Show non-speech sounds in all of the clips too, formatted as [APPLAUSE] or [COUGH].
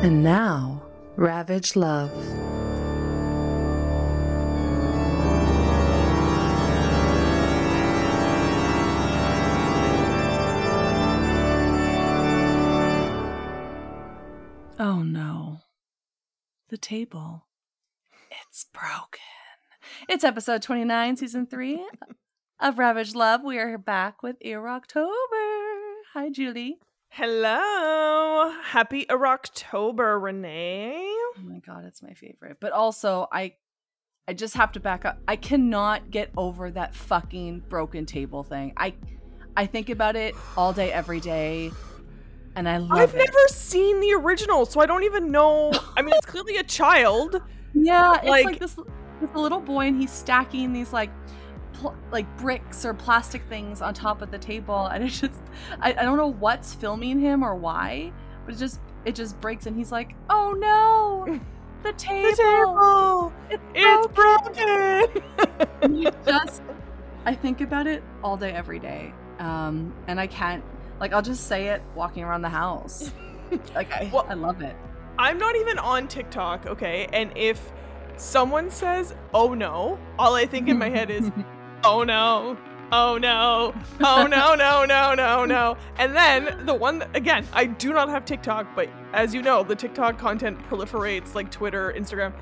And now, Ravage Love. Oh no. The table. It's broken. It's episode 29, season 3 [LAUGHS] of Ravage Love. We are back with Ear October. Hi, Julie. Hello. Happy October, Renee. Oh my god, it's my favorite. But also, I I just have to back up. I cannot get over that fucking broken table thing. I I think about it all day every day and I love I've it. never seen the original, so I don't even know. I mean, it's [LAUGHS] clearly a child. Yeah, it's like, Like- this, this little boy, and he's stacking these like, pl- like bricks or plastic things on top of the table, and it just, I, I don't know what's filming him or why, but it just, it just breaks, and he's like, oh no, [LAUGHS] the table, The table. it's, It's broken." broken. And you [LAUGHS] just, I think about it all day, every day, um, and I can't, like, I'll just say it walking around the house, like, I, Well- I love it. I'm not even on TikTok, okay? And if someone says, "Oh no," all I think in my head is, [LAUGHS] "Oh no." Oh no. Oh no, no, no, no, no. And then the one that, again, I do not have TikTok, but as you know, the TikTok content proliferates like Twitter, Instagram.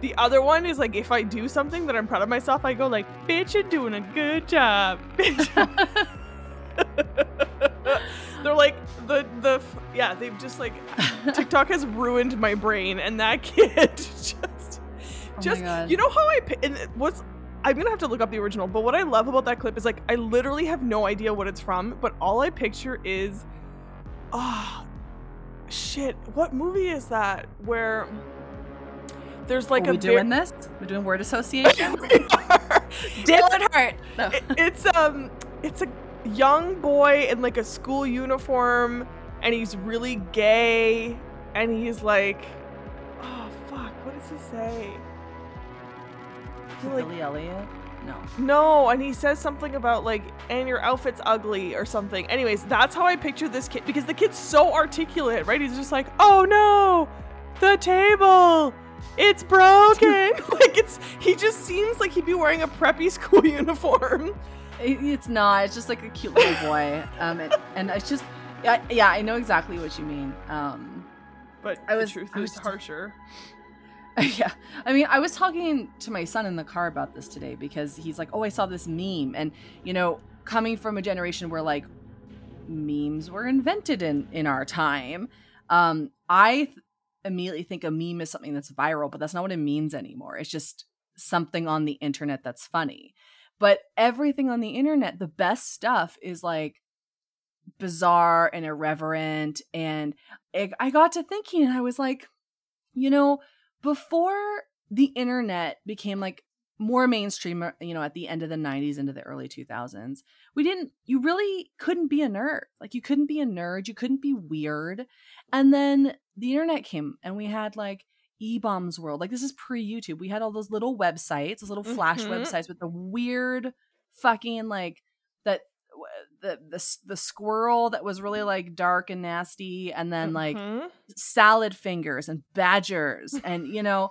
The other one is like if I do something that I'm proud of myself, I go like, "Bitch, you're doing a good job." [LAUGHS] Bitch. [LAUGHS] They're like the the yeah, they've just like [LAUGHS] TikTok has ruined my brain, and that kid just Oh just you know how I and what's I'm gonna have to look up the original, but what I love about that clip is like I literally have no idea what it's from, but all I picture is, ah, shit, what movie is that where there's like Are a we ver- doing this? We're doing word association. [LAUGHS] Are. Dylan Hart. No. It- it's um it's a young boy in like a school uniform and he's really gay and he's like oh fuck what does he say He, like, Elliot? No. no and he says something about like and your outfit's ugly or something anyways that's how i picture this kid because the kid's so articulate right he's just like oh no the table it's broken [LAUGHS] like it's he just seems like he'd be wearing a preppy school [LAUGHS] uniform It's not. It's just like a cute little boy. [LAUGHS] Um, and, and it's just, yeah, yeah, I know exactly what you mean. Um, But I was- the truth I was is harsher. [LAUGHS] yeah. I mean, I was talking to my son in the car about this today because he's like, "Oh, I saw this meme," and you know, coming from a generation where like memes were invented in in our time, um, I th- immediately think a meme is something that's viral, but that's not what it means anymore. It's just something on the internet that's funny. But everything on the internet, the best stuff is like bizarre and irreverent. And I got to thinking, and I was like, you know, before the internet became like more mainstream, uh, you know, at the end of the 90s into the early 2000s, we didn't, you really couldn't be a nerd. Like, you couldn't be a nerd, you couldn't be weird. And then the internet came, and we had like, eBaum's World. Like this is pre-YouTube. We had all those little websites, those little flash Mhm. websites with the weird fucking like that the the the squirrel that was really like dark and nasty and then like Mhm. salad fingers and badgers [LAUGHS] and you know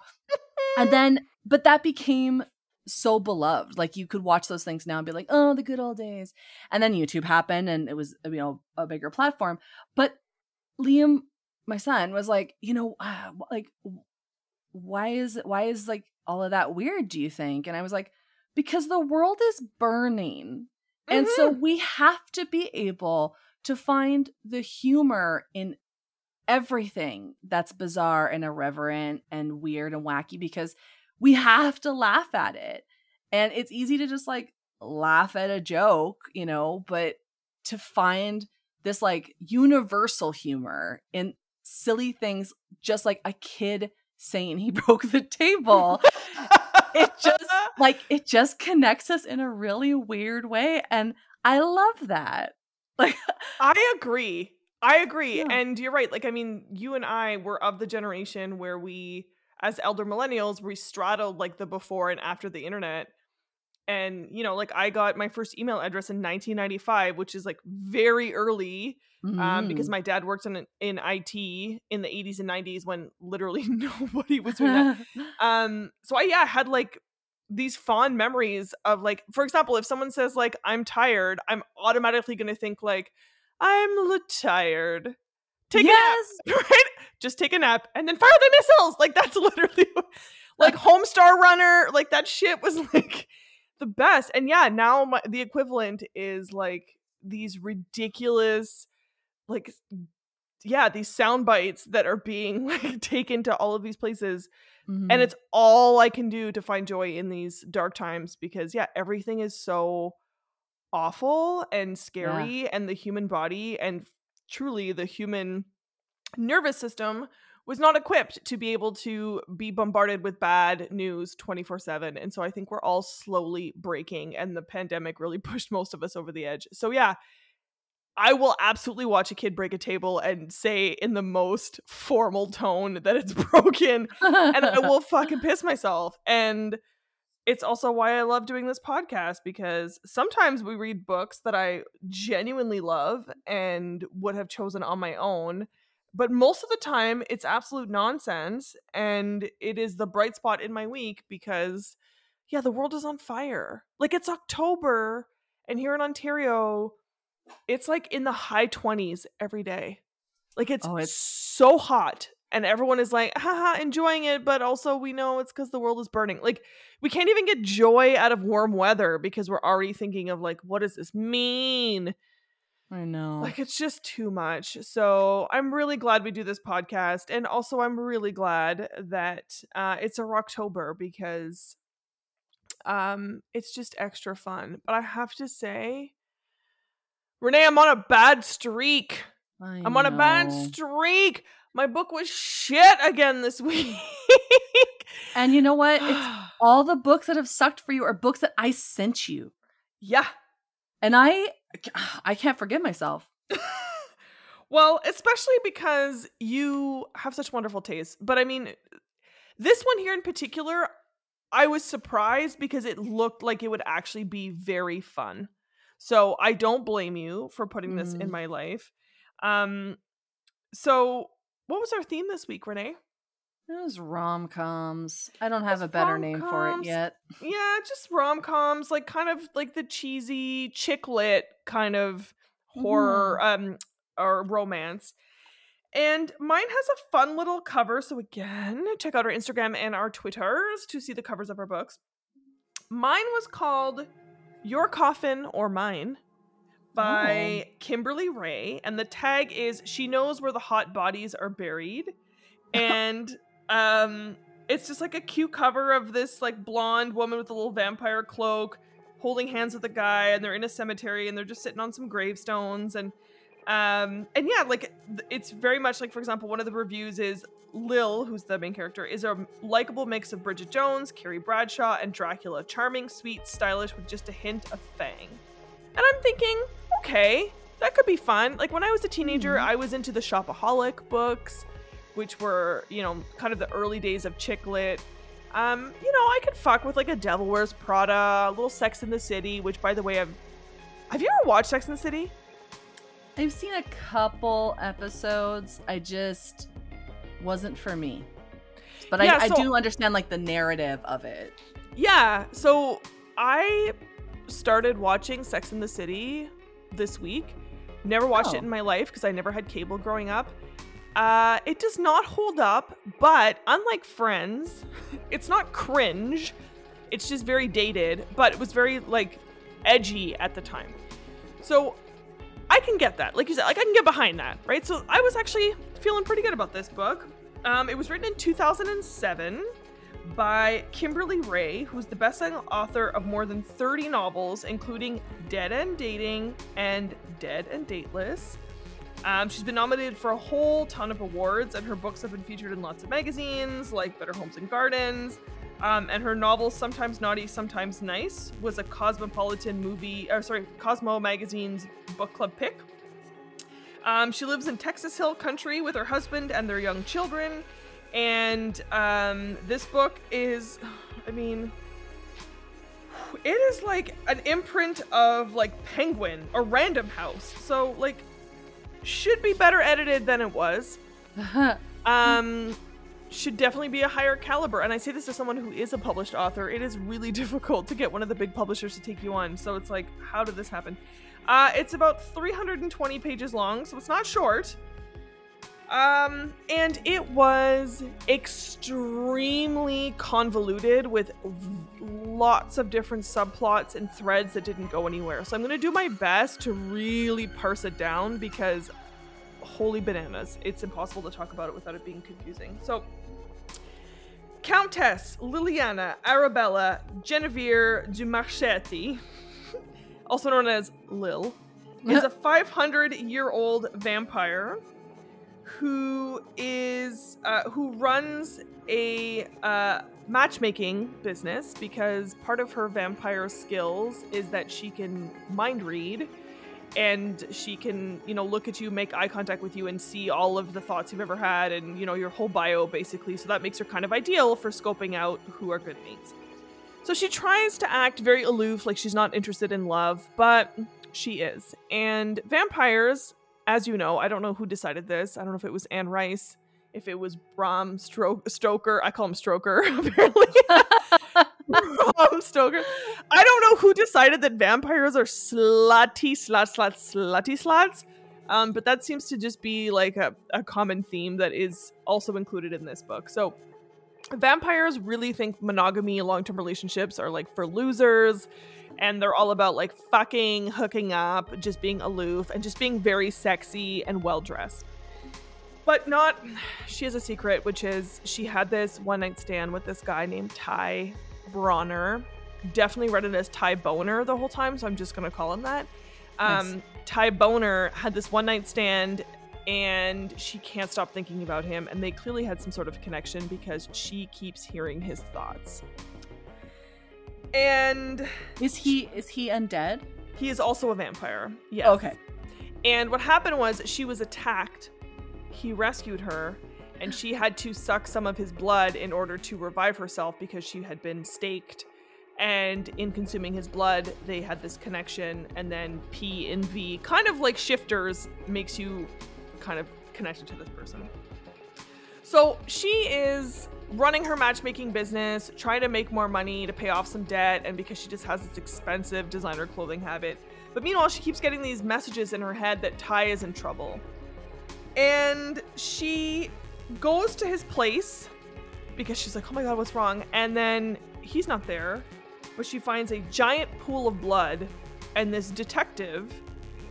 and then but that became so beloved. Like you could watch those things now and be like oh the good old days. And then youtube happened and it was you know a bigger platform. But liam my son was like you know uh, like why is why is like all of that weird do you think? And i was like because the world is burning and so mm-hmm. we have to be able to find the humor in everything that's bizarre and irreverent and weird and wacky because we have to laugh at it. And it's easy to just like laugh at a joke, you know, but to find this like universal humor in silly things, just like a kid saying he [LAUGHS] broke the table, it [LAUGHS] just like it just connects us in a really weird way. And I love that. [LAUGHS] Like, I agree. I agree. Yeah. And you're right. Like, I mean, you and I were of the generation where we, as elder millennials, we straddled like the before and after the internet. and you know like i got my first email address in 1995 which is like very early um, because Mhm. my dad worked in in IT in the 80s and 90s when literally [LAUGHS] nobody was doing that. [LAUGHS] Um, so I yeah had like these fond memories of like, for example, if someone says like I'm tired, I'm automatically gonna think like I'm tired. Take yes. a nap, [LAUGHS] right? Just take a nap and then fire the missiles. Like that's [LAUGHS] literally what- like Homestar Runner. Like that shit was [LAUGHS] like the best. And yeah, now my, the equivalent is like these ridiculous like yeah these sound bites that are being like taken to all of these places Mhm. and it's all i can do to find joy in these dark times because yeah everything is so awful and scary and the human body and truly the human nervous system was not equipped to be able to be bombarded with bad news 24/7 and so i think we're all slowly breaking and the pandemic really [LAUGHS] pushed most of us over the edge. So yeah I will absolutely watch a kid break a table and say in the most formal tone that it's [LAUGHS] broken and I will fucking piss myself. And it's also why I love doing this podcast because sometimes we read books that I genuinely love and would have chosen on my own. But most of the time, it's absolute nonsense. And it is the bright spot in my week because, yeah, the world is on fire. Like it's October, and here in Ontario, it's like in the high 20s every day. Like it's, Oh, it's- so hot. And everyone is like, haha, enjoying it, but also we know it's because the world is burning. Like, we can't even get joy out of warm weather because we're already thinking of like, what does this mean? I know. Like, it's just too much. So I'm really glad we do this podcast. And also, I'm really glad that uh, it's a Rocktober because um, it's just extra fun. But I have to say, Renee, I'm on a bad streak. I I'm on a bad know. streak. My book was shit again this [LAUGHS] week. And you know what? It's [SIGHS] all the books that have sucked for you are books that I sent you. yeah. And I [SIGHS] I can't forgive myself. [LAUGHS] well, especially because you have such wonderful taste. But I mean, this one here in particular, I was surprised because it looked like it would actually be very fun. So I don't blame you for putting this in Mhm. my life. Um, so what was our theme this week, Renee? It was rom coms. I don't have a better name for it yet. Yeah, just rom coms, like kind of like the cheesy chick lit kind of horror um or romance. And mine has a fun little cover. So again, check out our Instagram and our Twitters to see the covers of our books. Mine was called Your Coffin or Mine by Kimberly Raye. And the tag is She Knows Where the Hot Bodies Are Buried. [LAUGHS] And um it's just like a cute cover of this like blonde woman with a little vampire cloak holding hands with a guy and they're in a cemetery and they're just sitting on some gravestones and um and yeah like it's very much like for example one of the reviews is lil who's the main character is a likable mix of bridget jones carrie bradshaw and dracula. Charming sweet stylish with just a hint of fang. And i'm thinking okay that could be fun. Like when i was a teenager Mhm. i was into the shopaholic books which were you know kind of the early days of chick lit um you know i could fuck with like a devil wears prada a little sex in the city which by the way i've have you ever watched sex in the city I've seen a couple episodes. I just wasn't for me. But Yeah, I, so- I do understand like the narrative of it. Yeah, so I started watching Sex in the City this week. Never watched Oh. it in my life because I never had cable growing up. Uh, it does not hold up, but unlike Friends, [LAUGHS] it's not cringe. It's just very dated, but it was very like edgy at the time. So I can get that. Like you said, like I can get behind that, right? So I was actually feeling pretty good about this book. Um, it was written in 2007 by Kimberly Raye, who's the best-selling author of more than 30 novels, including Dead End Dating and Dead and Dateless. Um, she's been nominated for a whole ton of awards, and her books have been featured in lots of magazines like Better Homes and Gardens. Um, and her novel, Sometimes Naughty, Sometimes Nice, was a Cosmopolitan movie, or sorry, Cosmo magazine's book club pick. Um, she lives in Texas Hill Country with her husband and their young children. And um, this book is, [SIGHS] I mean, it is like an imprint of like Penguin or Random House. So like should be better edited than it was. [LAUGHS] Um should definitely be a higher caliber. And I say this as someone who is a published author. It is really [LAUGHS] difficult to get one of the big publishers to take you on. So it's like, how did this happen? Uh, it's about 320 pages long, so it's not short. Um, and it was extremely convoluted with lots of different subplots and threads that didn't go anywhere. So I'm going to do my best to really parse it down because holy bananas, it's impossible to talk about it without it being confusing. So, Countess Liliana Arabella Genevieve du Marchetti, [LAUGHS] also known as Lil, is a [LAUGHS] 500 year old vampire who is uh, who runs a uh, matchmaking business because part of her vampire skills is that she can mind read and she can you know look at you make eye contact with you and see all of the thoughts you've ever had and you know your whole bio basically. So that makes her kind of ideal for scoping out who are good mates so she tries to act very aloof like she's not interested in love but she is. And vampires as you know i don't know who decided this. I don't know if it was anne rice if it was bram Stro- stoker. I call him stroker [LAUGHS] apparently [LAUGHS] [LAUGHS] Bram Stoker. I don't know who decided that vampires are slutty, slut, slut, slutty sluts. Um, but that seems to just be like a, a common theme that is also included in this book. So vampires really think monogamy, long term relationships are like for losers. And they're all about like fucking, hooking up, just being aloof, and just being very sexy and well dressed. But not, she has a secret, which is she had this one night stand with this guy named Ty Bonner. Definitely read it as Ty Boner the whole time, so I'm just gonna call him that. Um, Nice. Ty Boner had this one night stand and she can't stop thinking about him, and they clearly had some sort of connection because she keeps hearing his thoughts. And Is he is he undead? he is also a vampire. Yes. Okay. And what happened was she was attacked. He rescued her, and she had to suck some of his blood in order to revive herself because she had been staked. And in consuming his blood, they had this connection. And then P and V, kind of like shifters, makes you kind of connected to this person. So she is running her matchmaking business, trying to make more money to pay off some debt, and because she just has this expensive designer clothing habit. But meanwhile, she keeps getting these messages in her head that Ty is in trouble. And she goes to his place because she's like, oh my god, what's wrong? And then he's not there, but she finds a giant pool of blood and this detective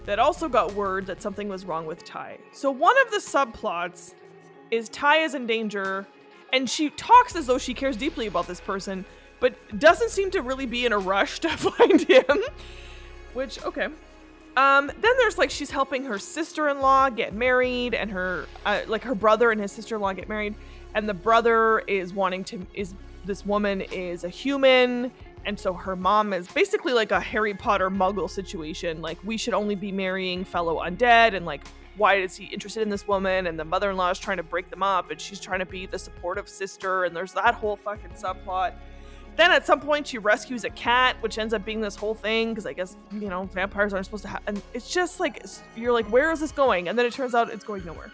that also got word that something was wrong with Ty. So one of the subplots is Ty is in danger, and she talks as though she cares deeply about this person, but doesn't seem to really be in a rush to [LAUGHS] find him. Which, okay. Um, then there's like she's helping her sister-in-law get married, and her uh, like her brother and his sister-in-law get married, and the brother is wanting to is this woman is a human, and so her mom is basically like a Harry Potter Muggle situation. Like we should only be marrying fellow undead, and like why is he interested in this woman? And the mother-in-law is trying to break them up, and she's trying to be the supportive sister, and there's that whole fucking subplot. Then at some point she rescues a cat, which ends up being this whole thing because I guess you know vampires aren't supposed to have. And it's just like you're like, where is this going? And then it turns out it's going nowhere.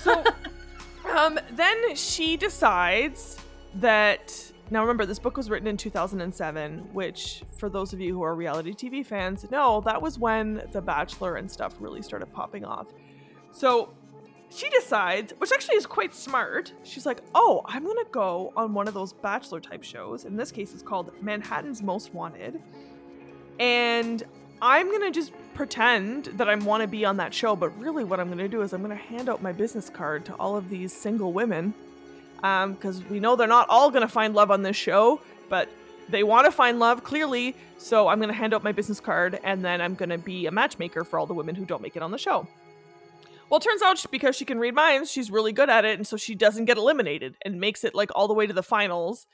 So, [LAUGHS] um, then she decides that now remember this book was written in 2007, which for those of you who are reality TV fans know that was when The Bachelor and stuff really started popping off. So she decides, which actually is quite smart. She's like, "Oh, I'm gonna go on one of those bachelor type shows. In this case, it's called Manhattan's Most Wanted, and I'm gonna just pretend that I want to be on that show. But really, what I'm gonna do is I'm gonna hand out my business card to all of these single women, um, because we know they're not all gonna find love on this show, but they want to find love clearly. So I'm gonna hand out my business card, and then I'm gonna be a matchmaker for all the women who don't make it on the show." Well, it turns out because she can read minds, she's really good at it, and so she doesn't get eliminated and makes it like all the way to the finals.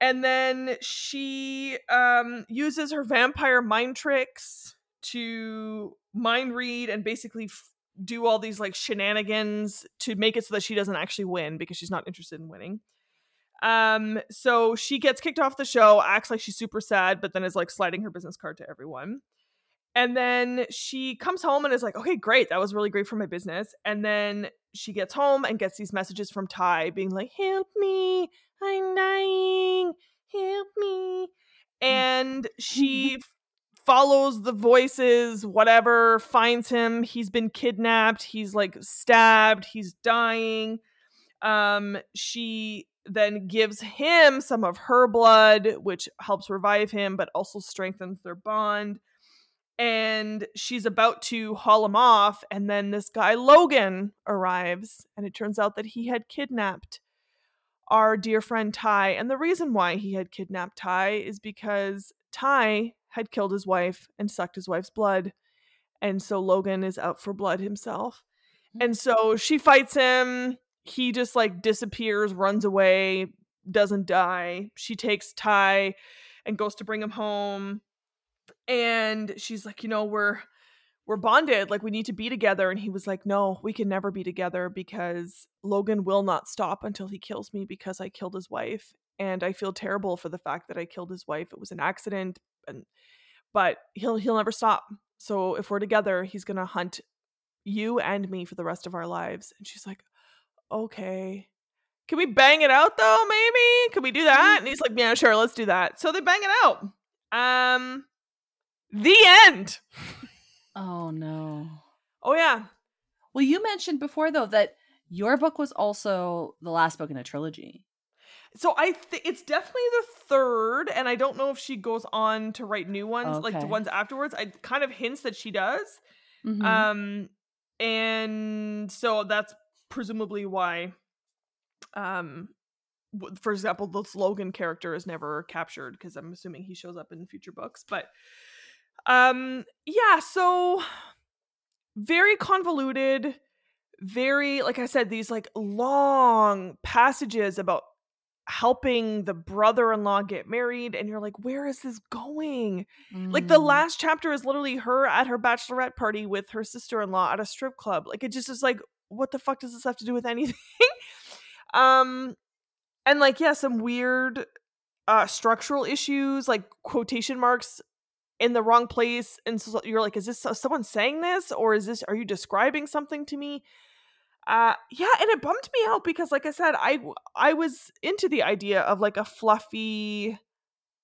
And then she um, uses her vampire mind tricks to mind read and basically f- do all these like shenanigans to make it so that she doesn't actually win because she's not interested in winning. Um, so she gets kicked off the show, acts like she's super sad, but then is like sliding her business card to everyone. And then she comes home and is like, okay, great. That was really great for my business. And then she gets home and gets these messages from Ty being like, help me. I'm dying. Help me. And [LAUGHS] she follows the voices, whatever, finds him. He's been kidnapped. He's like stabbed. He's dying. Um, she then gives him some of her blood, which helps revive him, but also strengthens their bond and she's about to haul him off and then this guy Logan arrives and it turns out that he had kidnapped our dear friend Ty and the reason why he had kidnapped Ty is because Ty had killed his wife and sucked his wife's blood and so Logan is out for blood himself. Hmm. And so she fights him he just like disappears runs away doesn't die. She takes Ty and goes to bring him home and she's like you know we're we're bonded like we need to be together. And he was like no we can never be together because logan will not stop until he kills me because i killed his wife. And i feel terrible for the fact that i killed his wife. It was an accident and but he'll he'll never stop. So if we're together he's gonna hunt you and me for the rest of our lives. And she's like okay. Can we bang it out though maybe? Can we do that? And he's like yeah sure let's do that. So they bang it out. Um the end. Oh no. Oh yeah. Well, you mentioned before though that your book was also the last book in a trilogy. So I think it's definitely the third, and I don't know if she goes on to write new ones, like the ones afterwards. I kind of hints that she does. Mhm. Um, and so that's presumably why. Um, for example, the Logan character is never captured because I'm assuming he shows up in future books. But, um, yeah. So very convoluted. Very, like I said, these like long passages about helping the brother-in-law get married and you're like where is this going like the Mm. last chapter is literally her at her bachelorette party with her sister-in-law at a strip club like it just is like what the fuck does this have to do with [LAUGHS] anything um and like yeah some weird uh structural issues like quotation marks in the wrong place and so you're like is this someone saying this or is this are you describing something to me? Uh yeah and it bummed me out because like i said i i was into the idea of like a fluffy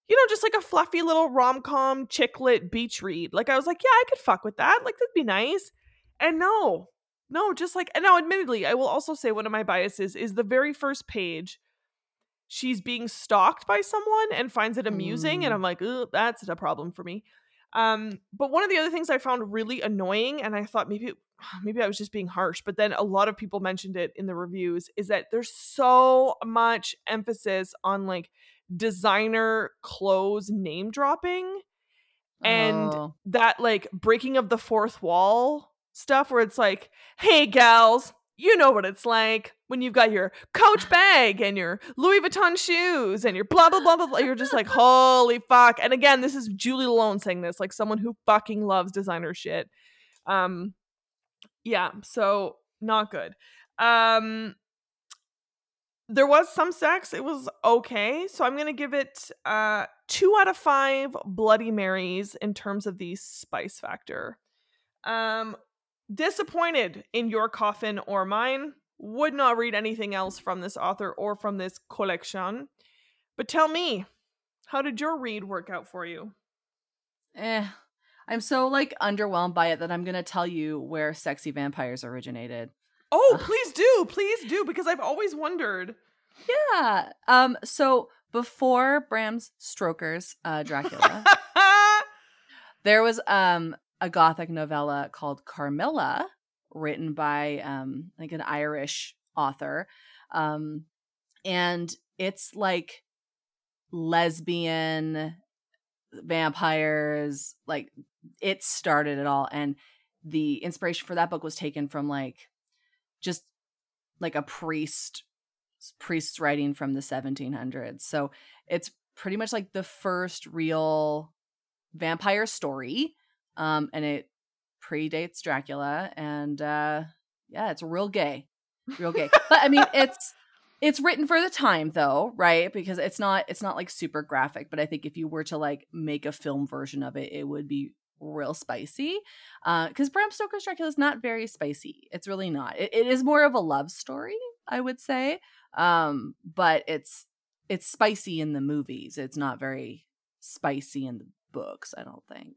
you know just like a fluffy little rom-com chick lit beach read. Like i was like yeah i could fuck with that. Like that'd be nice. And no no just like and now admittedly i will also say one of my biases is the very first page she's being stalked by someone and finds it amusing and Mm. i'm like that's a problem for me um but one of the other things i found really annoying and i thought maybe [SIGHS] maybe i was just being harsh but then a lot of people mentioned it in the reviews is that there's so much emphasis on like designer clothes name dropping and Oh. that like breaking of the fourth wall stuff where it's like, hey gals, you know what it's like when you've got your Coach [SIGHS] bag and your Louis Vuitton shoes and your blah blah blah blah blah. You're just like, holy fuck. And again, this is Julie Malone saying this, like someone who fucking loves designer shit. Um, yeah, so not good. Um, there was some sex. It was okay. So I'm gonna give it uh two out of five Bloody Marys in terms of the spice factor. Um, disappointed in your coffin or mine. Would not read anything else from this author or from this collection. But tell me, how did your read work out for you? Eh. I'm so like underwhelmed by it that I'm gonna tell you where sexy vampires originated. Oh, please do, please do, because I've always wondered. Yeah. Um. So before Bram's Stroker's uh, Dracula, [LAUGHS] there was um a gothic novella called Carmilla, written by um like an Irish author, um, and it's like lesbian vampires. Like it started it all, and the inspiration for that book was taken from like just like a priest priests writing from the 1700s. So it's pretty much like the first real vampire story. Um, and it predates Dracula. And uh, yeah, it's real gay. Real gay. [LAUGHS] but I mean, it's it's written for the time though right because it's not it's not like super graphic but i think if you were to like make a film version of it it would be real spicy because bram stoker's dracula is not very spicy it's really not it, it is more of a love story i would say um but it's it's spicy in the movies it's not very spicy in the books i don't think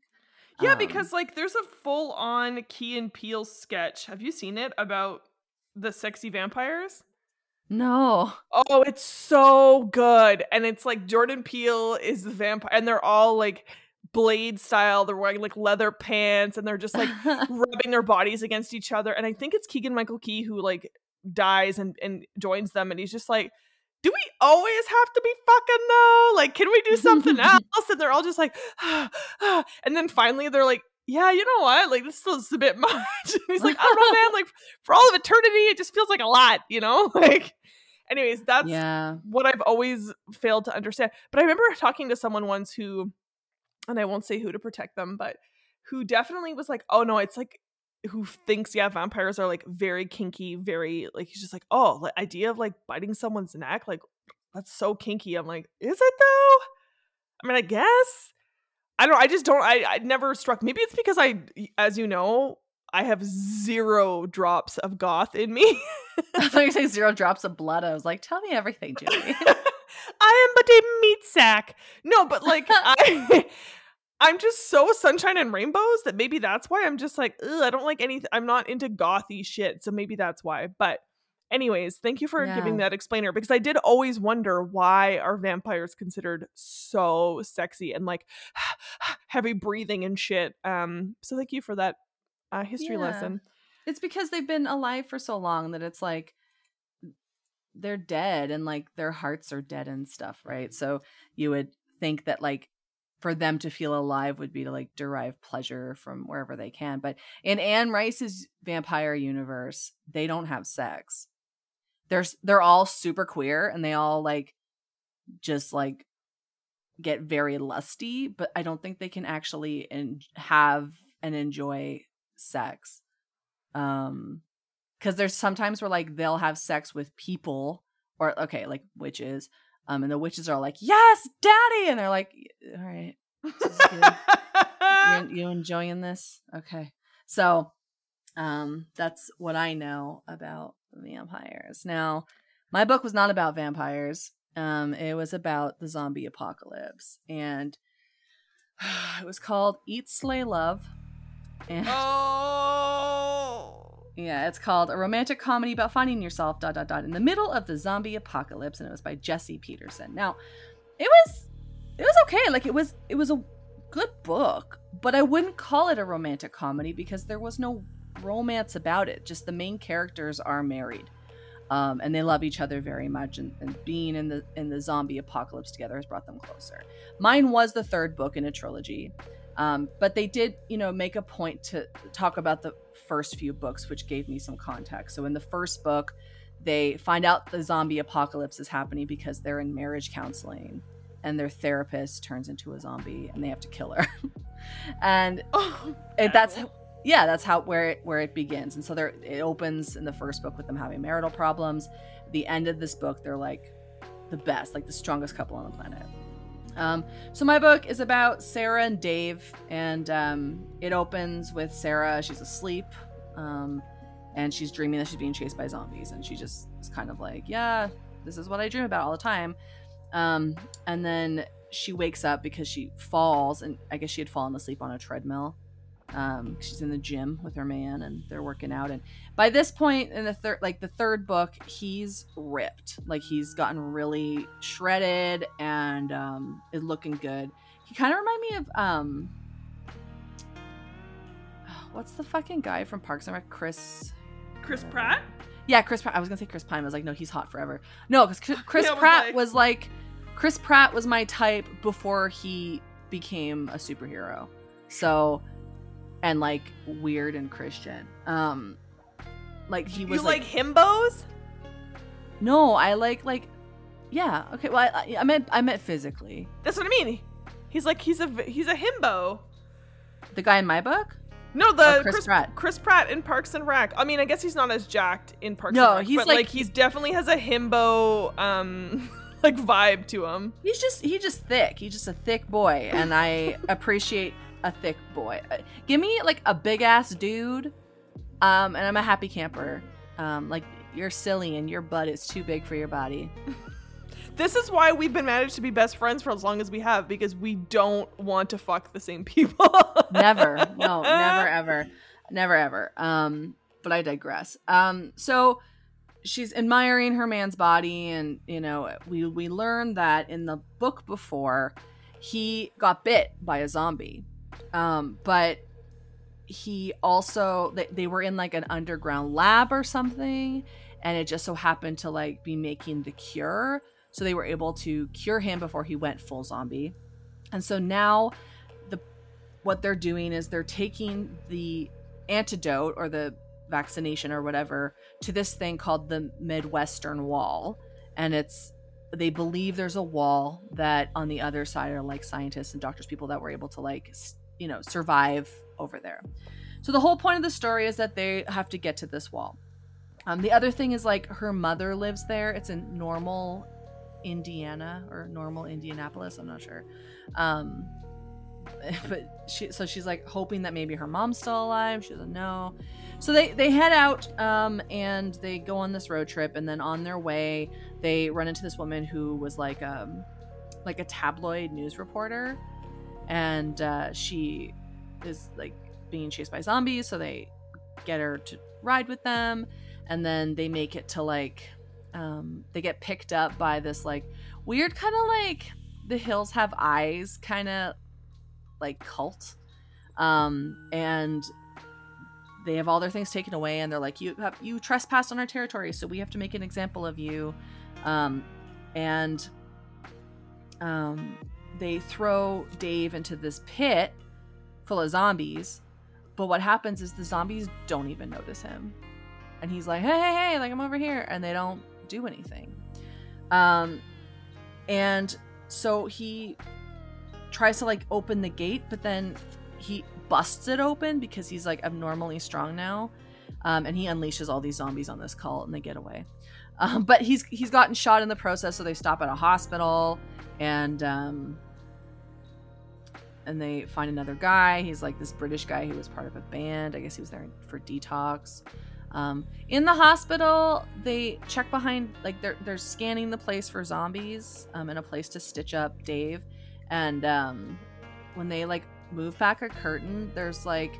Yeah, Um, because like there's a full on Key and Peele sketch. Have you seen it about the sexy vampires? no Oh, it's so good. And it's like Jordan Peele is the vampire and they're all like blade style. They're wearing like leather pants and they're just like [LAUGHS] rubbing their bodies against each other. And I think it's Keegan Michael Key who like dies and, and joins them and he's just like, Do we always have to be fucking though? Like, can we do something [LAUGHS] else? And they're all just like, [SIGHS] and then finally they're like, yeah, you know what? Like this is a bit [LAUGHS] much. And he's like, I don't know, man. Like [LAUGHS] for all of eternity, it just feels like a lot, you know? Like, anyways, that's yeah what I've always failed to understand. But I remember talking to someone once who, and I won't say who to protect them, but who definitely was like, oh no, it's like, who thinks, yeah, vampires are like very kinky, very, like, he's just like, oh, the idea of like biting someone's neck, like, that's so kinky. I'm like, is it though? I mean, I guess. I don't, I just don't, I, I never struck, maybe it's because I, as you know, I have zero drops of goth in me. [LAUGHS] I thought you say zero [LAUGHS] drops of blood. I was like, tell me everything, [LAUGHS] Julie. I am but a meat sack. No, but like I I'm just so sunshine and rainbows that maybe that's why I'm just like, Ugh, I don't like anything. I'm not into gothy shit, so maybe that's why. But anyways, thank you for giving that explainer because I did always wonder why are vampires considered so sexy and like [SIGHS] heavy breathing and shit. Um, so thank you for that uh, history Yeah. lesson. it's because they've been alive for so long that it's like they're dead and like their hearts are dead and stuff, right? So you would think that like for them to feel alive would be to like derive pleasure from wherever they can. But in Anne Rice's vampire universe, they don't have sex. They're they're all super queer and they all like just like get very lusty, but I don't think they can actually en- have and enjoy sex. Um cuz there's sometimes where like they'll have sex with people or okay, like witches. Um and the witches are like, "Yes, daddy." And they're like, "All right. You, you enjoying this? Okay. So, um, that's what I know about vampires. Now, my book was not about vampires. Um, it was about the zombie apocalypse, and [SIGHS] it was called Eat, Slay, Love. And oh. Yeah, it's called a romantic comedy about finding yourself dot dot dot in the middle of the zombie apocalypse, and it was by Jesse Petersen. Now, it was it was okay. Like it was it was a good book, but I wouldn't call it a romantic comedy because there was no romance about it. Just the main characters are married. Um, and they love each other very much, and, and being in the in the zombie apocalypse together has brought them closer. Mine was the third book in a trilogy, um, but they did, you know, make a point to talk about the first few books, which gave me some context. So in the first book, they find out the zombie apocalypse is happening because they're in marriage counseling, and their therapist turns into a zombie, and they have to kill her. [LAUGHS] and oh it, that's yeah that's how where it where it begins and so there it opens in the first book with them having marital problems the end of this book they're like the best like the strongest couple on the planet um, so my book is about sarah and dave and um, it opens with sarah she's asleep um, and she's dreaming that she's being chased by zombies and she just is kind of like yeah this is what i dream about all the time. Um, and then she wakes up because she falls and i guess she had fallen asleep on a treadmill um she's in the gym with her man and they're working out and by this point in the third like the third book he's ripped like he's gotten really shredded and um is looking good he kind of remind me of um [SIGHS] what's the fucking guy from parks and rec chris Chris Pratt? yeah, Chris Pratt. I was gonna say Chris Pine. I was like, no, he's hot forever. No, because Chris Yeah, [LAUGHS] I was Pratt like- was like, Chris Pratt was my type before he became a superhero. So, and like weird and Christian. Um, like he was you like, himbos? no, I like like, yeah, okay. Well, I, I meant I meant physically. That's what I mean. He's like he's a he's a himbo. The guy in my book. No, the Chris Chris, Pratt. Chris Pratt in Parks and Rec. I mean, I guess he's not as jacked in Parks No, and Rec, he's but like- like, he's definitely has a himbo um [LAUGHS] like vibe to him. He's just he's just thick. He's just a thick boy, and I [LAUGHS] appreciate a thick boy. Uh, Give me like a big ass dude, um, and I'm a happy camper. Um, like you're silly and your butt is too big for your body. [LAUGHS] This is why we've been managed to be best friends for as long as we have because we don't want to fuck the same people. [LAUGHS] never no never [LAUGHS] ever never ever um but i digress um so she's admiring her man's body and you know we we learn that in the book before he got bit by a zombie um but he also they, they were in like an underground lab or something and it just so happened to like be making the cure so they were able to cure him before he went full zombie and so now the what they're doing is they're taking the antidote or the vaccination or whatever to this thing called the Midwestern Wall. And it's they believe there's a wall that on the other side are like scientists and doctors, people that were able to like you know survive over there. So the whole point of the story is that they have to get to this wall. Um, the other thing is like her mother lives there. It's in Normal, Indiana or Normal Indianapolis. I'm not sure. Um, [LAUGHS] but she so she's like hoping that maybe her mom's still alive. She doesn't know. So they they head out um, and they go on this road trip, and then on their way they run into this woman who was like um like a tabloid news reporter, and uh, she is like being chased by zombies. So they get her to ride with them, and then they make it to like um, they get picked up by this like weird kind of like the hills have eyes kind of like cult um and they have all their things taken away and they're like you have you trespassed on our territory so we have to make an example of you um and um they throw dave into this pit full of zombies but what happens is the zombies don't even notice him. And he's like hey hey hey like i'm over here and they don't do anything. Um and so he tries to like open the gate but then he busts it open because he's like abnormally strong now um, and he unleashes all these zombies on this cult and they get away. Um, but he's he's gotten shot in the process so they stop at a hospital and um, and they find another guy. He's like this british guy who was part of a band. I guess he was there for detox. Um, in the hospital they check behind like they're they're scanning the place for zombies um, and a place to stitch up dave. And um, when they like move back a curtain there's like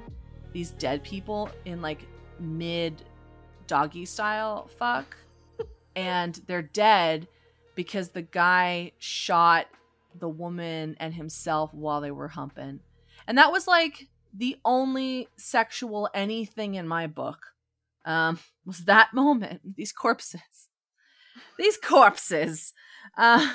these dead people in like mid doggy style fuck. [LAUGHS] And they're dead because the guy shot the woman and himself while they were humping. And that was like the only sexual anything in my book um [LAUGHS] was that moment [LAUGHS] these corpses. These corpses. Uh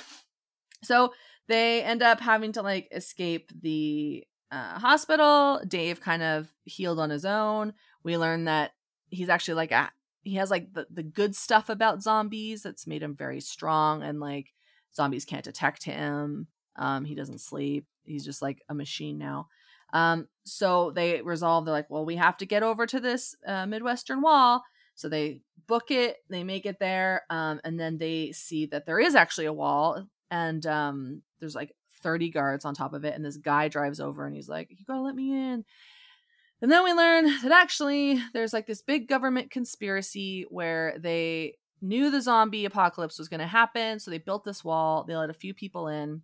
so they end up having to like escape the uh, hospital. Dave kind of healed on his own. We learn that he's actually like a he has like the, the good stuff about zombies that's made him very strong and like zombies can't detect him um he doesn't sleep he's just like a machine now. Um so they resolve they're like well we have to get over to this uh, midwestern wall. So they book it they make it there um and then they see that there is actually a wall and um there's like 30 guards on top of it and this guy drives over and he's like you gotta let me in. And then we learn that actually there's like this big government conspiracy where they knew the zombie apocalypse was going to happen so they built this wall they let a few people in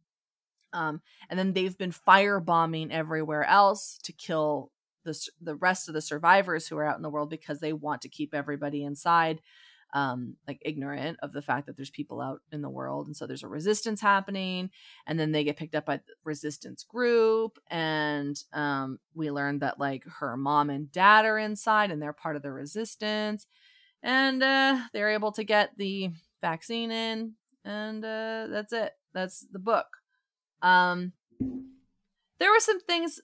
um, and then they've been firebombing everywhere else to kill the, the rest of the survivors who are out in the world because they want to keep everybody inside um, like ignorant of the fact that there's people out in the world and so there's a resistance happening and then they get picked up by the resistance group and um, we learn that like her mom and dad are inside and they're part of the resistance and uh, they're able to get the vaccine in and uh, that's it. That's the book um there were some things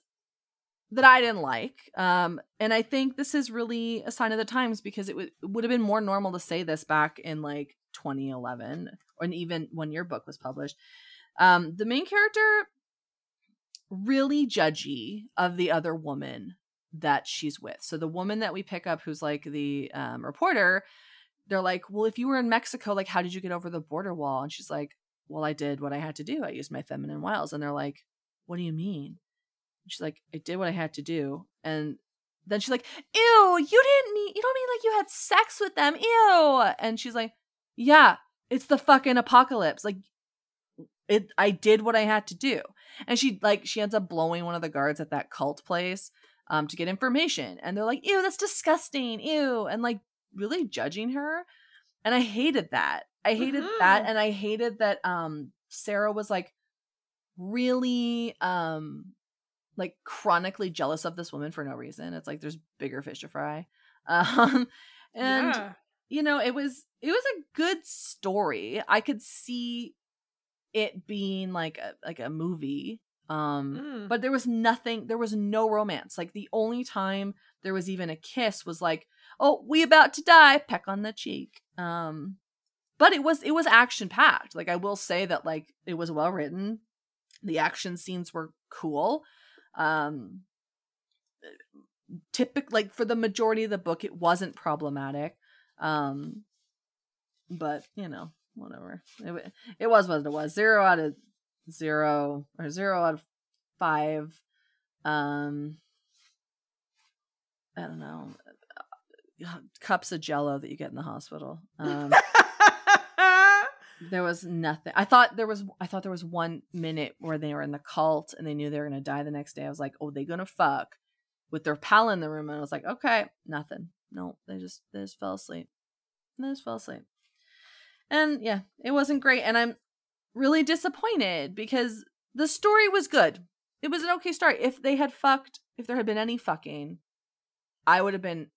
that I didn't like. Um, and I think this is really a sign of the times because it, w- would have been more normal to say this back in like 2011 or even when your book was published. Um, the main character really judgy of the other woman that she's with. So the woman that we pick up, who's like the um, reporter, they're like, "Well, if you were in Mexico, like, how did you get over the border wall?" And she's like, "Well, I did what I had to do. I used my feminine wiles." And they're like, "What do you mean?" She's like, "I did what I had to do." And then she's like, "Ew, you didn't need. You don't mean like you had sex with them? Ew." And she's like, "Yeah, it's the fucking apocalypse. Like, it. I did what I had to do." And she like she ends up blowing one of the guards at that cult place um to get information, and they're like, "Ew, that's disgusting. Ew," and like really judging her. And I hated that. I hated that, Mhm. and I hated that um Sarah was like really um like chronically jealous of this woman for no reason. It's like there's bigger fish to fry. [LAUGHS] Um and yeah. you know, it was it was a good story. I could see it being like a like a movie. Um Mm. but there was nothing there was no romance. Like the only time there was even a kiss was like, "Oh, we about to die, peck on the cheek." Um but it was it was action packed. Like I will say that like it was well written. The action scenes were cool. Um typical like for the majority of the book it wasn't problematic. Um but, you know, whatever. It it was what it was. 0 out of 0 or 0 out of 5 um I don't know. uh, Cups of jello that you get in the hospital. Um [LAUGHS] there was nothing. I thought there was i thought there was one minute where they were in the cult and they knew they were to die the next day. I was like oh they gonna fuck with their pal in the room. And i was like okay nothing. No they just they just fell asleep. They just fell asleep. And yeah it wasn't great. And i'm really disappointed because the story was good. It was an okay story. If they had fucked if there had been any fucking i would have been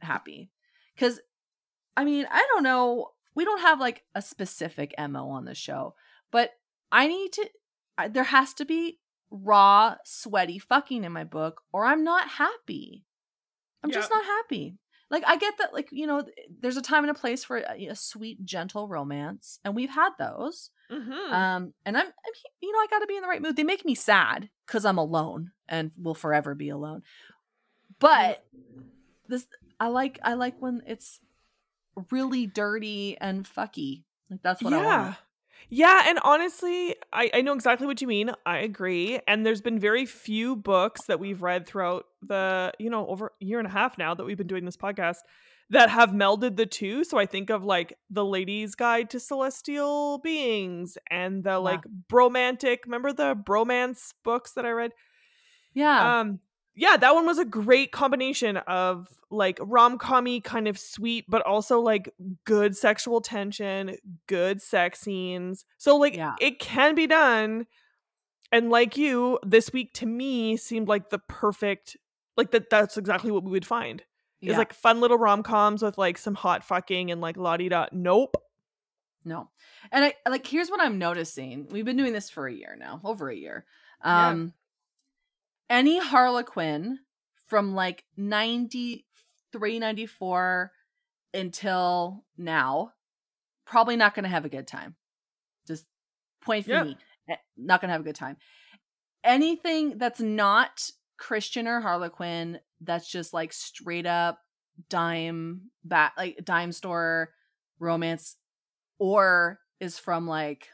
happy. Because i mean i don't know we don't have like a specific mo on the show but i need to I, there has to be raw sweaty fucking in my book or i'm not happy. I'm just not happy. Like i get that like you know there's a time and a place for a, a sweet gentle romance and we've had those. Mhm. um and i'm, I'm you know i gotta be in the right mood. They make me sad because i'm alone and will forever be alone. But this i like i like when it's really dirty and fucky like that's what i yeah. want Yeah, and honestly, I, I know exactly what you mean. I agree. And there's been very few books that we've read throughout the, you know, over a year and a half now that we've been doing this podcast that have melded the two. So I think of like The Lady's Guide to Celestial Beings and the like bromantic, remember the bromance books that I read? yeah Um yeah, that one was a great combination of like rom-commy kind of sweet but also like good sexual tension, good sex scenes. So like Yeah. it can be done. And like you, this week to me seemed like the perfect like that that's exactly what we would find. Yeah. like fun little rom-coms with like some hot fucking and like la di da. Nope. No. And I like here's what I'm noticing. We've been doing this for a year now, over a year. Yeah. Um, Any Harlequin from like 93, 94 until now, probably not gonna have a good time. Just point for me. eh, Not gonna have a good time. Anything that's not Christian or Harlequin, that's just like straight up dime bat like dime store romance or is from like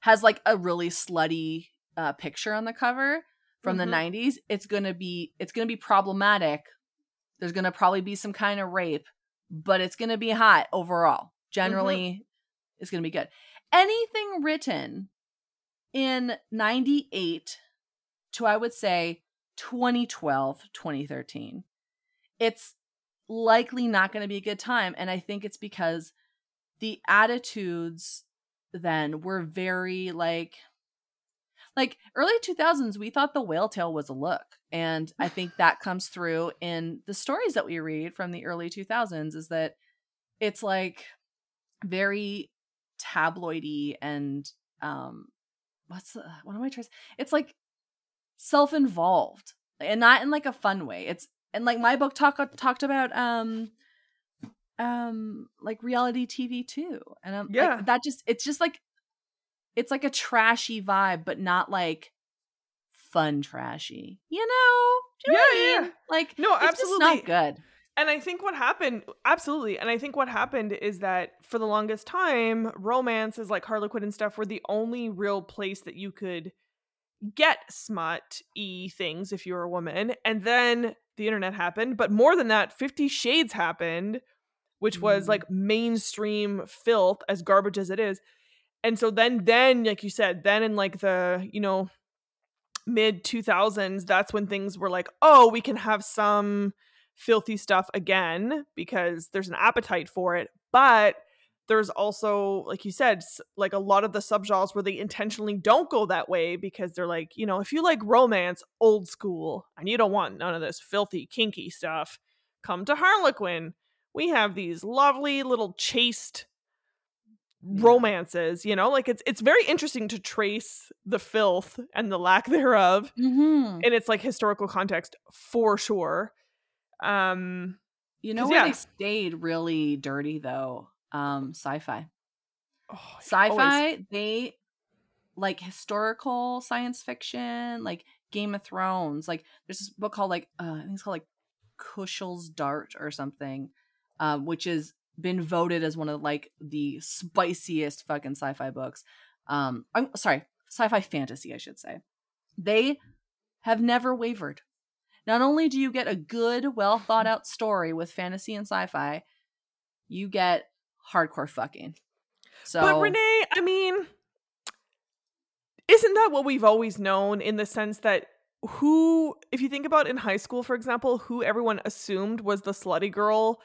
has like a really slutty uh, picture on the cover from Mhm. the 90s it's gonna be it's gonna be problematic. There's gonna probably be some kind of rape but it's gonna be hot overall. Generally it's gonna be good. Anything written in 98 to i would say 2012 2013 it's likely not going to be a good time and i think it's because the attitudes then were very like like early 2000s we thought the whale tail was a look and i think [SIGHS] that comes through in the stories that we read from the early 2000s is that it's like very tabloidy and um what's the, what am i trying to it's like self-involved and not in like a fun way it's and like my book talk talked about um um like reality tv too and i'm Yeah. like, that just it's just like it's like a trashy vibe but not like fun trashy. You know? Do you know Yeah, I yeah. mean? Like No, it's just not good. And I think what happened, absolutely. And I think what happened is that for the longest time, romances like Harlequin and stuff were the only real place that you could get smut y things if you were a woman. And then the internet happened. But more than that, Fifty Shades happened, which was Mm. like mainstream filth, as garbage as it is. And so then, then, like you said, then in like the, you know, mid 2000s, that's when things were like, oh, we can have some filthy stuff again because there's an appetite for it. But there's also, like you said, like a lot of the subgenres where they intentionally don't go that way because they're like, you know, if you like romance, old school, and you don't want none of this filthy, kinky stuff, come to Harlequin. We have these lovely little chaste. Romances, you know, like it's it's very interesting to trace the filth and the lack [LAUGHS] thereof Mm-hmm. in its like historical context for sure. Um You know where yeah. they stayed really dirty though? Um, sci-fi. oh, Sci-fi, always- they like historical science fiction, like Game of Thrones. Like there's this book called like uh, I think it's called like Kushiel's Dart or something, um, which has been voted as one of like the spiciest fucking sci-fi books. Um, I'm sorry, sci-fi fantasy, I should say. They have never wavered. Not only do you get a good, well thought out [LAUGHS] story with fantasy and sci-fi, you get hardcore fucking. So But Renee, I mean, isn't that what we've always known in the sense that who, if you think about in high school, for example, who everyone assumed was the slutty girl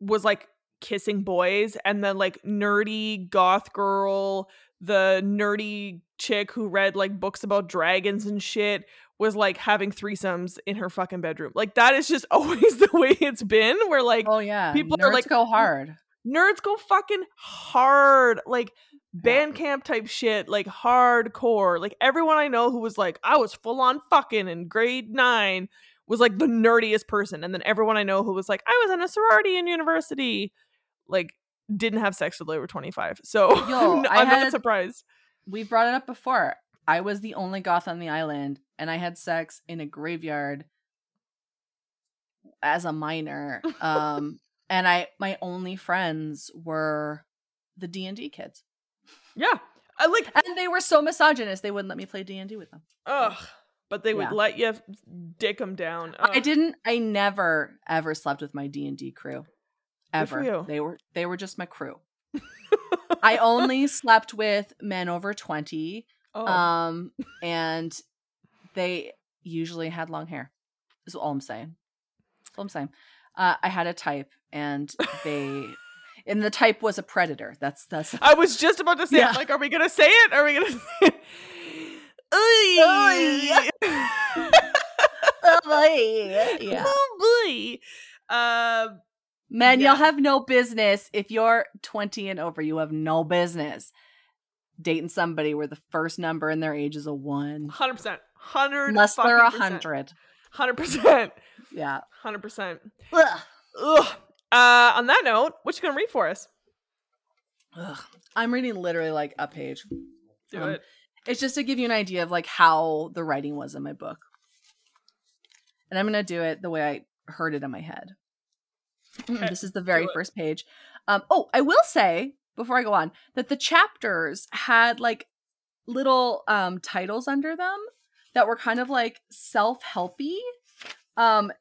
was like kissing boys, and then like nerdy goth girl, the nerdy chick who read like books about dragons and shit was like having threesomes in her fucking bedroom. Like that is just [LAUGHS] always the way it's been. Where like Oh yeah, people are like, go hard. nerds go fucking hard like band camp type shit like hardcore like everyone i know who was like i was full on fucking in grade nine was like the nerdiest person and then everyone i know who was like i was in a sorority in university like didn't have sex till they were 25 so [LAUGHS] Yo, I'm, I'm not surprised We brought it up before. I was the only goth on the island, and I had sex in a graveyard as a minor. [LAUGHS] Um, and I my only friends were the D and D kids, yeah i like and they were so misogynist they wouldn't let me play D and D with them. ugh but they would Yeah. let you dick them down I didn't. I never ever slept with my D and D crew. Ever. They were they were just my crew. [LAUGHS] I only slept with men over twenty. oh. Um, and they usually had long hair. Is all I'm saying. That's all I'm saying. Uh, I had a type, and they, [LAUGHS] and the type was a predator. That's that's. I was just about to [LAUGHS] say, Yeah. like, are we gonna say it? Are we gonna say it? Oy. yeah. Oh boy. Um, Men, Yeah. y'all have no business if you're 20 and over. You have no business dating somebody where the first number in their age is a one, hundred percent, hundred. unless they're a fucking percent. hundred. Hundred percent, Yeah. hundred percent. Ugh. Ugh. Uh, on that note, what you gonna read for us? Ugh. I'm reading literally like a page. Do Um, it. It's just to give you an idea of like how the writing was in my book. And I'm going to do it the way I heard it in my head. Okay, this is the very first page. Um, oh, I will say before I go on that the chapters had like little um, titles under them that were kind of like self-helpy. Um,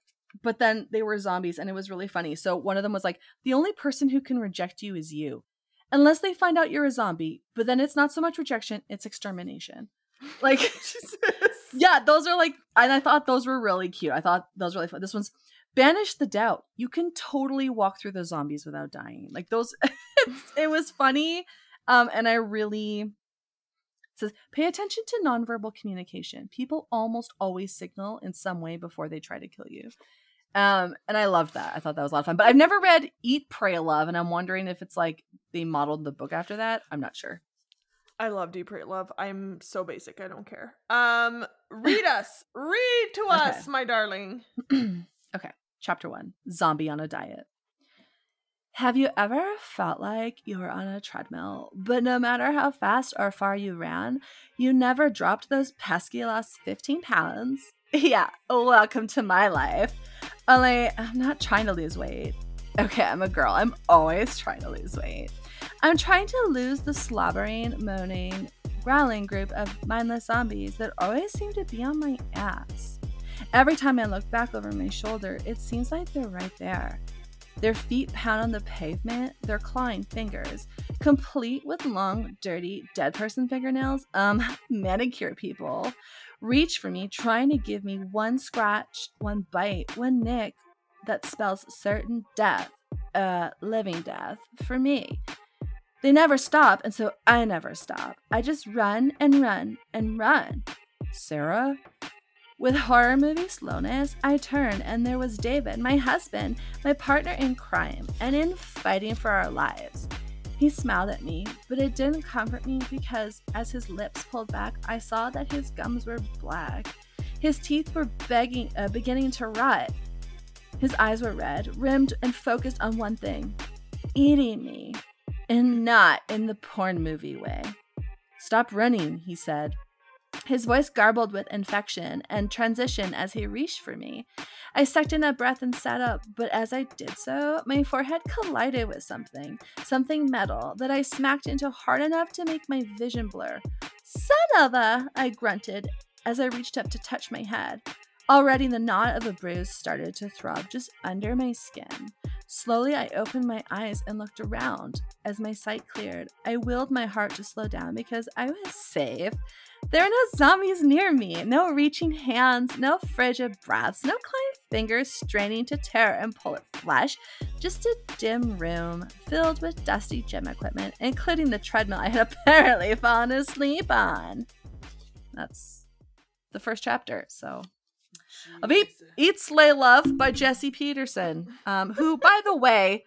but then they were zombies and it was really funny. So one of them was like, the only person who can reject you is you. Unless they find out you're a zombie, but then it's not so much rejection, it's extermination. Like [LAUGHS] [LAUGHS] Jesus. yeah, those are like, and I thought those were really cute. I thought those were really fun. This one's banish the doubt. You can totally walk through the zombies without dying. Like those, [LAUGHS] it was funny, um, and I really says pay attention to nonverbal communication. People almost always signal in some way before they try to kill you. Um, and I loved that. I thought that was a lot of fun. But I've never read Eat, Pray, Love, and I'm wondering if it's like they modeled the book after that. I'm not sure. I love Eat, Pray, Love. I'm so basic. I don't care. Um, read [LAUGHS] us. Read to us, my darling. [CLEARS THROAT] okay, chapter one Zombie on a Diet. Have you ever felt like you were on a treadmill, but no matter how fast or far you ran, you never dropped those pesky last 15 pounds? [LAUGHS] Yeah, welcome to my life. Only I'm not trying to lose weight. Okay, I'm a girl. I'm always trying to lose weight. I'm trying to lose the slobbering, moaning, growling group of mindless zombies that always seem to be on my ass. Every time I look back over my shoulder, it seems like they're right there. Their feet pound on the pavement, their clawing fingers, complete with long, dirty, dead person fingernails, um, [LAUGHS] manicure people, reach for me, trying to give me one scratch, one bite, one nick that spells certain death, uh, living death, for me. They never stop, and so I never stop. I just run and run and run. Sarah? With horror movie slowness, I turned, and there was David, my husband, my partner in crime and in fighting for our lives. He smiled at me, but it didn't comfort me because as his lips pulled back, I saw that his gums were black. His teeth were begging, uh, beginning to rot. His eyes were red, rimmed, and focused on one thing eating me. And not in the porn movie way. Stop running, he said. His voice garbled with infection and transition as he reached for me. I sucked in a breath and sat up, but as I did so, my forehead collided with something, something metal, that I smacked into hard enough to make my vision blur. Son of a! I grunted as I reached up to touch my head. Already the knot of a bruise started to throb just under my skin. Slowly, I opened my eyes and looked around. As my sight cleared, I willed my heart to slow down because I was safe. There were no zombies near me, no reaching hands, no frigid breaths, no clawing fingers straining to tear and pull at flesh. Just a dim room filled with dusty gym equipment, including the treadmill I had [LAUGHS] apparently fallen asleep on. That's the first chapter, so of Eat, Eat Slay Love by Jesse Petersen, um, who, [LAUGHS] by the way,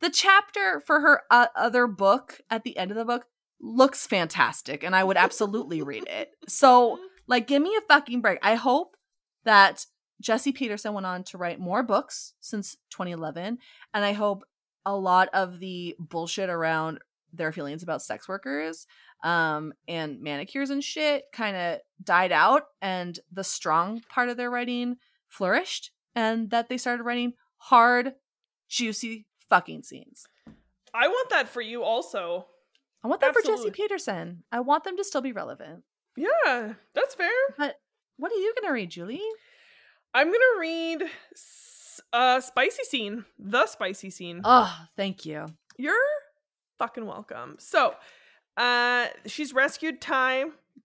the chapter for her uh, other book at the end of the book looks fantastic, and I would absolutely read it. So, [LAUGHS] like, give me a fucking break. I hope that Jesse Petersen went on to write more books since 2011, and I hope a lot of the bullshit around their feelings about sex workers um, and manicures and shit kind of died out and the strong part of their writing flourished and that they started writing hard, juicy fucking scenes. I want that for you also. I want that Absolutely. for Jesse Petersen. I want them to still be relevant. Yeah, that's fair. But what are you going to read, Julie? I'm going to read uh spicy scene, the spicy scene. Oh, thank you. You're fucking welcome. So, uh, she's rescued Ty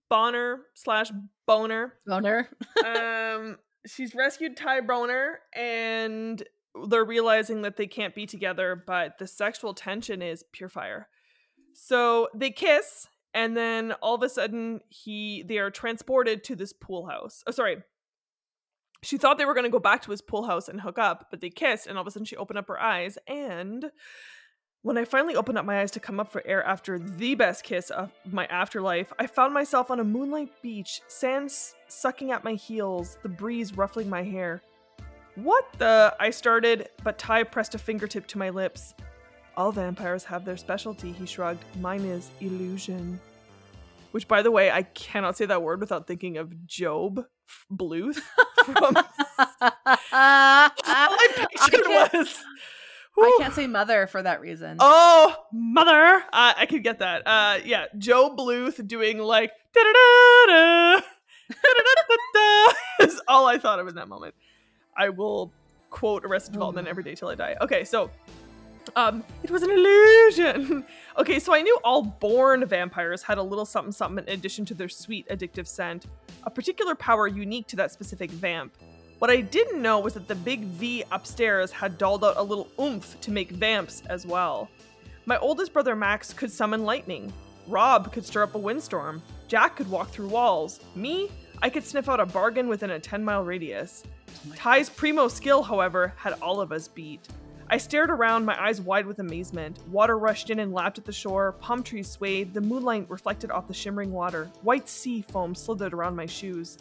Bonner slash Boner. Boner. [LAUGHS] um, she's rescued Ty Boner, and they're realizing that they can't be together, but the sexual tension is pure fire. So they kiss, and then all of a sudden, he they are transported to this pool house. Oh, sorry. She thought they were going to go back to his pool house and hook up, but they kissed, and all of a sudden she opened up her eyes, and when I finally opened up my eyes to come up for air after the best kiss of my afterlife, I found myself on a moonlight beach, sand sucking at my heels, the breeze ruffling my hair. What the? I started, but Ty pressed a fingertip to my lips. All vampires have their specialty, he shrugged. Mine is illusion. Which, by the way, I cannot say that word without thinking of Gob Bluth from. [LAUGHS] [LAUGHS] I pictured was I can't say mother for that reason. Oh, mother! Uh, I could get that. Uh, yeah, Gob Bluth doing like da da da da is all I thought of in that moment. I will quote Arrested Development every day till I die. Okay, so um, it was an illusion. [LAUGHS] okay, so I knew all born vampires had a little something something in addition to their sweet addictive scent, a particular power unique to that specific vamp. What I didn't know was that the big V upstairs had dolled out a little oomph to make vamps as well. My oldest brother Max could summon lightning. Rob could stir up a windstorm. Jack could walk through walls. Me, I could sniff out a bargain within a 10 mile radius. Ty's primo skill, however, had all of us beat. I stared around, my eyes wide with amazement. Water rushed in and lapped at the shore, palm trees swayed, the moonlight reflected off the shimmering water, white sea foam slithered around my shoes.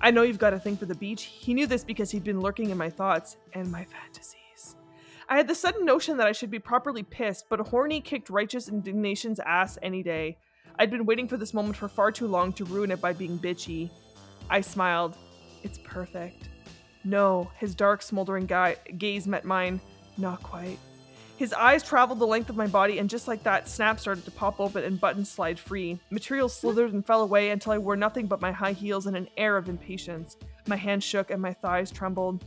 I know you've got a thing for the beach. He knew this because he'd been lurking in my thoughts and my fantasies. I had the sudden notion that I should be properly pissed, but Horny kicked righteous indignation's ass any day. I'd been waiting for this moment for far too long to ruin it by being bitchy. I smiled. It's perfect. No, his dark, smoldering gaze met mine. Not quite. His eyes traveled the length of my body, and just like that, snaps started to pop open and buttons slide free. Material slithered and fell away until I wore nothing but my high heels and an air of impatience. My hands shook and my thighs trembled.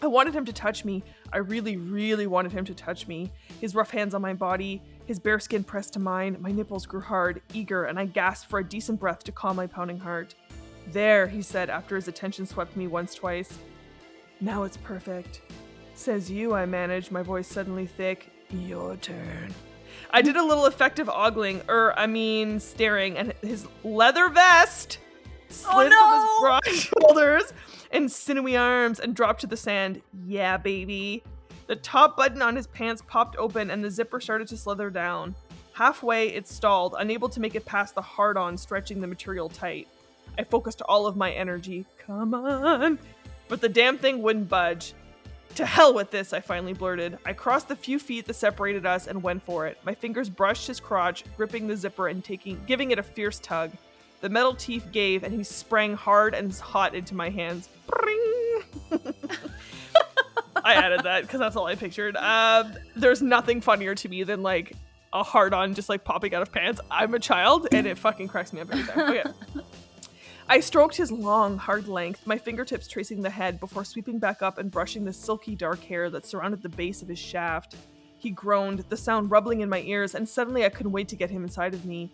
I wanted him to touch me. I really, really wanted him to touch me. His rough hands on my body, his bare skin pressed to mine, my nipples grew hard, eager, and I gasped for a decent breath to calm my pounding heart. There, he said after his attention swept me once, twice. Now it's perfect. Says you, I managed, my voice suddenly thick. Your turn. I did a little effective ogling, or I mean, staring, and his leather vest oh, slid Oh, from his broad [LAUGHS] shoulders and sinewy arms and dropped to the sand. Yeah, baby. The top button on his pants popped open and the zipper started to slither down. Halfway, it stalled, unable to make it past the hard on, stretching the material tight. I focused all of my energy. Come on. But the damn thing wouldn't budge. To hell with this, I finally blurted. I crossed the few feet that separated us and went for it. My fingers brushed his crotch, gripping the zipper and taking giving it a fierce tug. The metal teeth gave and he sprang hard and hot into my hands. [LAUGHS] I added that because that's all I pictured. Um, there's nothing funnier to me than like a hard on just like popping out of pants. I'm a child and it fucking cracks me up every time. Okay. [LAUGHS] I stroked his long, hard length, my fingertips tracing the head before sweeping back up and brushing the silky dark hair that surrounded the base of his shaft. He groaned, the sound rumbling in my ears, and suddenly I couldn't wait to get him inside of me.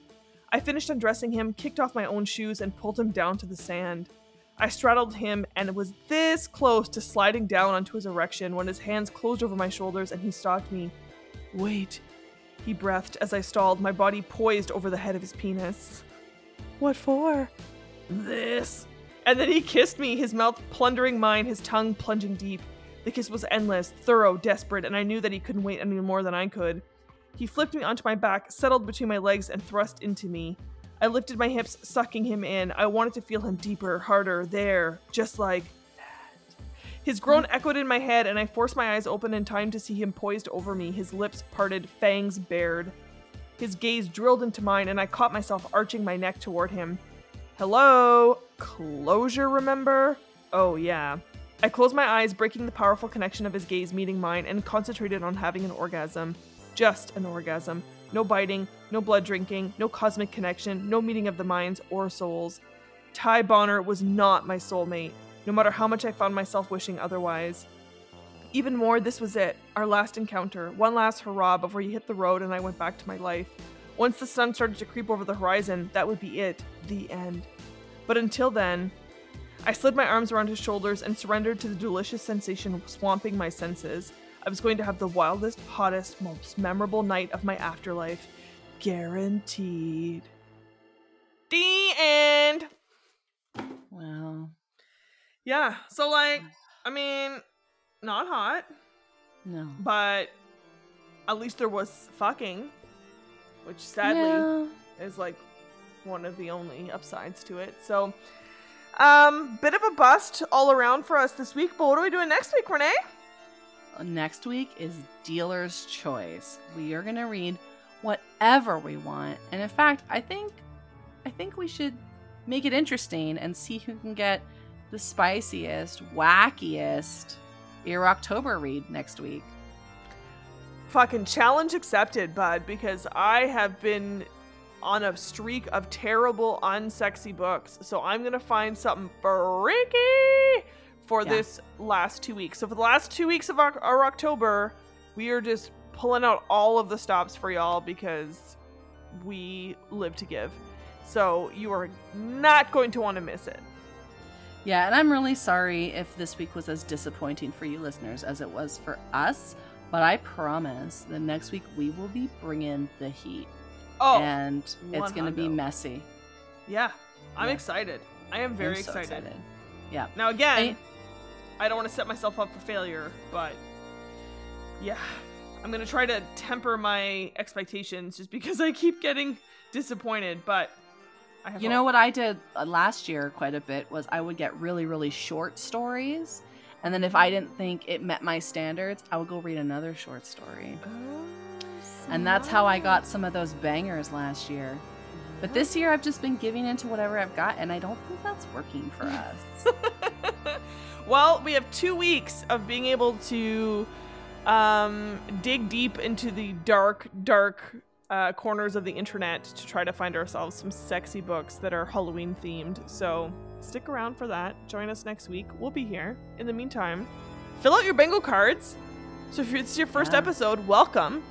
I finished undressing him, kicked off my own shoes, and pulled him down to the sand. I straddled him and was this close to sliding down onto his erection when his hands closed over my shoulders and he stopped me. Wait, he breathed as I stalled, my body poised over the head of his penis. What for? This. And then he kissed me, his mouth plundering mine, his tongue plunging deep. The kiss was endless, thorough, desperate, and I knew that he couldn't wait any more than I could. He flipped me onto my back, settled between my legs, and thrust into me. I lifted my hips, sucking him in. I wanted to feel him deeper, harder, there, just like that. His groan echoed in my head, and I forced my eyes open in time to see him poised over me, his lips parted, fangs bared. His gaze drilled into mine, and I caught myself arching my neck toward him. Hello? Closure, remember? Oh, yeah. I closed my eyes, breaking the powerful connection of his gaze meeting mine, and concentrated on having an orgasm. Just an orgasm. No biting, no blood drinking, no cosmic connection, no meeting of the minds or souls. Ty Bonner was not my soulmate, no matter how much I found myself wishing otherwise. Even more, this was it, our last encounter, one last hurrah before he hit the road and I went back to my life. Once the sun started to creep over the horizon, that would be it, the end. But until then, I slid my arms around his shoulders and surrendered to the delicious sensation swamping my senses. I was going to have the wildest, hottest, most memorable night of my afterlife. Guaranteed. The end. Well, Yeah, so like, I mean, not hot, no. but at least there was fucking, which sadly Yeah. is like one of the only upsides to it. So, um, bit of a bust all around for us this week. But what are we doing next week, Renee? Uh, Next week is dealer's choice. We are gonna read whatever we want, and in fact, I think, I think we should make it interesting and see who can get the spiciest, wackiest Ear October read next week. Fucking challenge accepted, bud. Because I have been on a streak of terrible, unsexy books. So I'm gonna find something freaky for Yeah. this last two weeks. So for the last two weeks of our, our October, we are just pulling out all of the stops for y'all because we live to give. So you are not going to want to miss it. Yeah, and I'm really sorry if this week was as disappointing for you listeners as it was for us, but I promise the next week we will be bringing the heat. Oh, and it's going to be messy. yeah. I'm Yeah. excited. I am very I'm so excited. Yeah. Now again, I- I don't want to set myself up for failure, but yeah, I'm gonna try to temper my expectations just because I keep getting disappointed. But I have You know what I did uh, last year quite a bit was I would get really, really short stories And then if I didn't think it met my standards, I would go read another short story. Oh, And that's how I got some of those bangers last year. But this year I've just been giving into whatever I've got, and I don't think that's working for [LAUGHS] us. well, we have two weeks of being able to um, dig deep into the dark, dark uh, corners of the internet to try to find ourselves some sexy books that are Halloween themed. So stick around for that. Join us next week. We'll be here. In the meantime, fill out your bingo cards. So if it's your first Yeah. episode, welcome.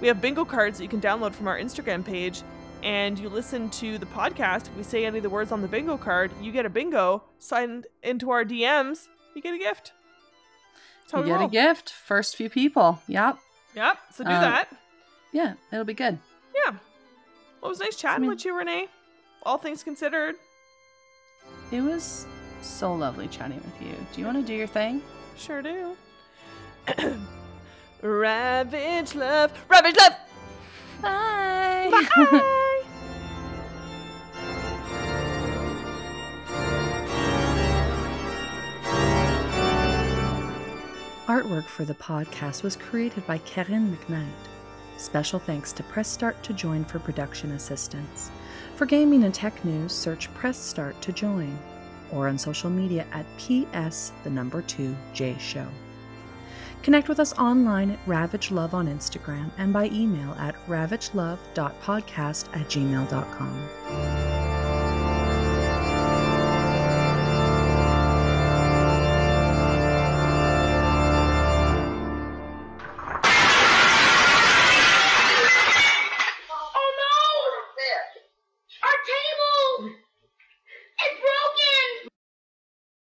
We have bingo cards that you can download from our Instagram page. And you listen to the podcast. If we say any of the words on the bingo card, you get a bingo. Signed into our DMs, you get a gift. You get roll. a gift. First few people. Yep. Yep. So do Um, that. Yeah, it'll be good. Yeah. Well, it was nice chatting mean- with you, Renee. All things considered. It was so lovely chatting with you. Do you want to do your thing? Sure do. [CLEARS THROAT] Ravage love. Ravage love. Bye. Bye. [LAUGHS] Artwork for the podcast was created by Karen McKnight. Special thanks to Press Start to Join for production assistance. For gaming and tech news, search Press Start to Join or on social media at PS the number 2 J Show. Connect with us online at Ravage Love on Instagram and by email at ravagelove.podcast at gmail.com.